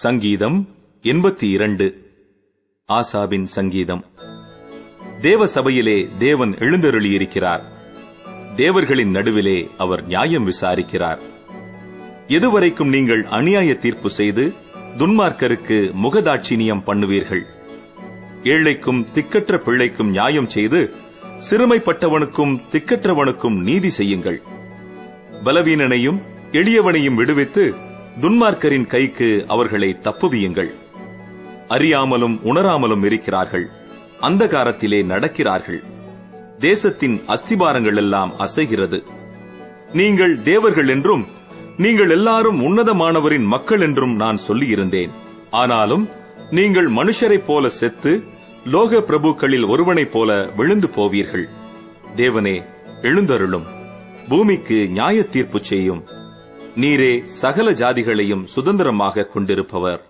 சங்கீதம் எண்பத்தி இரண்டு ஆசாவின் சங்கீதம். தேவ சபையிலே தேவன் எழுந்தருளியிருக்கிறார். தேவர்களின் நடுவிலே அவர் நியாயம் விசாரிக்கிறார். எதுவரைக்கும் நீங்கள் அநியாய தீர்ப்பு செய்து துன்மார்க்கருக்கு முகதாட்சிணியம் பண்ணுவீர்கள். ஏழைக்கும் திக்கற்ற பிள்ளைக்கும் நியாயம் செய்து சிறுமைப்பட்டவனுக்கும் திக்கற்றவனுக்கும் நீதி செய்யுங்கள். பலவீனனையும் எளியவனையும் விடுவித்து துன்மார்க்கரின் கைக்கு அவர்களை தப்புவியுங்கள். அறியாமலும் உணராமலும் இருக்கிறார்கள். அந்தகாரத்திலே நடக்கிறார்கள். தேசத்தின் அஸ்திபாரங்கள் எல்லாம் அசைகிறது. நீங்கள் தேவர்கள் என்றும் நீங்கள் எல்லாரும் உன்னதமானவரின் மக்கள் என்றும் நான் சொல்லியிருந்தேன். ஆனாலும் நீங்கள் மனுஷரைப் போல செத்து லோக பிரபுக்களில் ஒருவனைப் போல விழுந்து போவீர்கள். தேவனே எழுந்தருளும். பூமிக்கு நியாய தீர்ப்பு செய்யும். நீரே சகல ஜாதிகளையும் சுதந்திரமாக கொண்டிருப்பவர்.